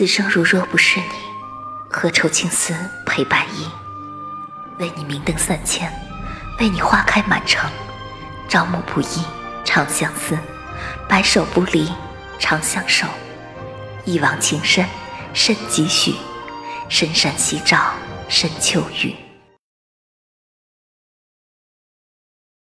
此生如若不是你何愁青丝配白衣？为你明灯三千为你花开满城。朝暮不易长相思白首不离长相守。一往情深深几许深山夕照深秋雨。